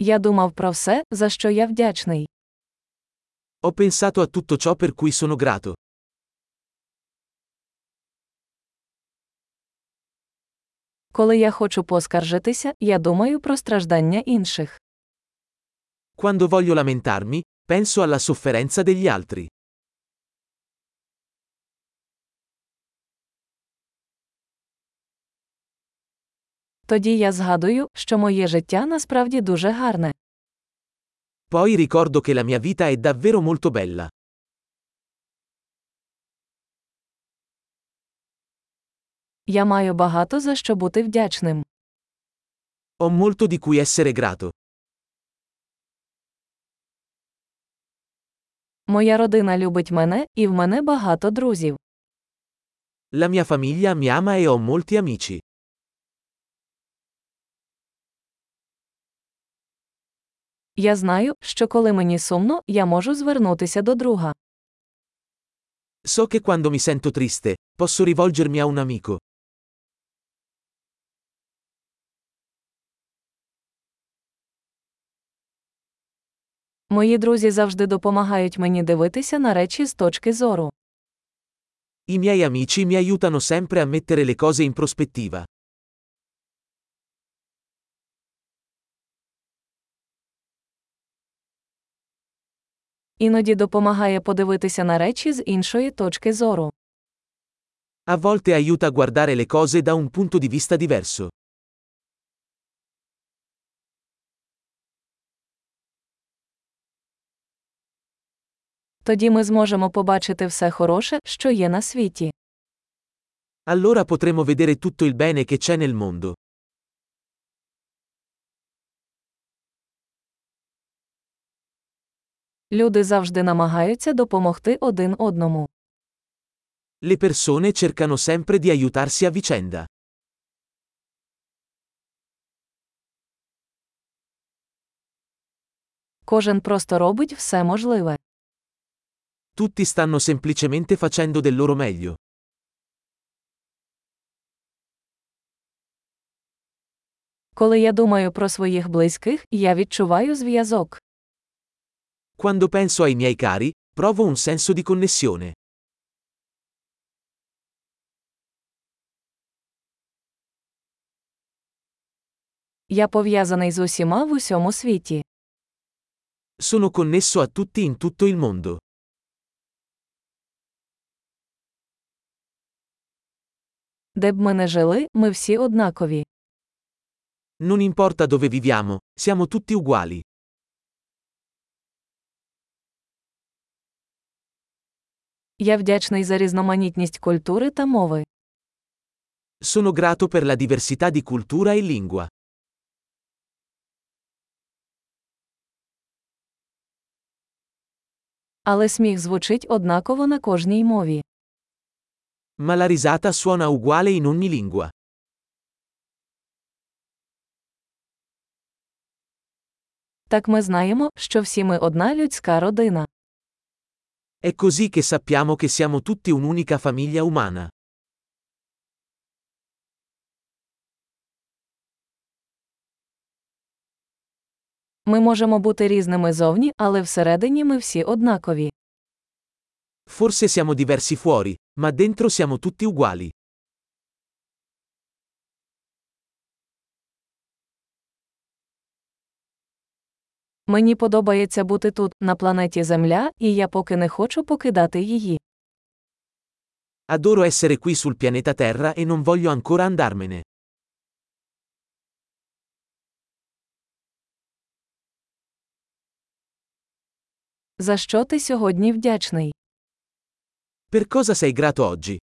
Я думав про все, за що я вдячний. Ho pensato a tutto ciò per cui sono grato. Коли я хочу поскаржитися, я думаю про страждання інших. Quando voglio lamentarmi, penso alla sofferenza degli altri. Тоді я згадую, що моє життя насправді дуже гарне. Poi ricordo che la mia vita è davvero molto bella. Я маю багато за що бути вдячним. Ho molto di cui essere grato. Моя родина любить мене, і в мене багато друзів. La mia famiglia mi ama e ho molti amici. Я знаю, що коли мені сумно, я можу звернутися до друга. So che quando mi sento triste, posso rivolgermi a un amico. Мої друзі завжди допомагають мені дивитися на речі з точки зору. I miei amici mi aiutano sempre a mettere le cose in prospettiva. Іноді допомагає подивитися на речі з іншої точки зору. A volte aiuta a guardare le cose da un punto di vista diverso. Тоді ми зможемо побачити все хороше, що є на світі. Allora potremo vedere tutto il bene che c'è nel mondo. Люди завжди намагаються допомогти один одному. Le persone cercano sempre di aiutarsi a vicenda. Кожен просто робить все можливе. Tutti stanno semplicemente facendo del loro meglio. Коли я думаю про своїх близьких, я відчуваю зв'язок. Quando penso ai miei cari, provo un senso di connessione. Я пов'язаний з усіма в усьому світі. Sono connesso a tutti in tutto il mondo. Де б ми не жили, ми всі однакові. Non importa dove viviamo, siamo tutti uguali. Я вдячний за різноманітність культури та мови. Sono grato per la diversità di cultura e lingua. Але сміх звучить однаково на кожній мові. Ma la risata suona uguale in ogni lingua. Так ми знаємо, що всі ми одна людська родина. È così che sappiamo che siamo tutti un'unica famiglia umana. Ми можемо бути різними зовні, але всередині ми всі однакові. Forse siamo diversi fuori, ma dentro siamo tutti uguali. Мені подобається бути тут, на планеті Земля, і я поки не хочу покидати її. Adoro essere qui sul pianeta Terra e non voglio ancora andarmene. За що ти сьогодні вдячний? Per cosa sei grato oggi?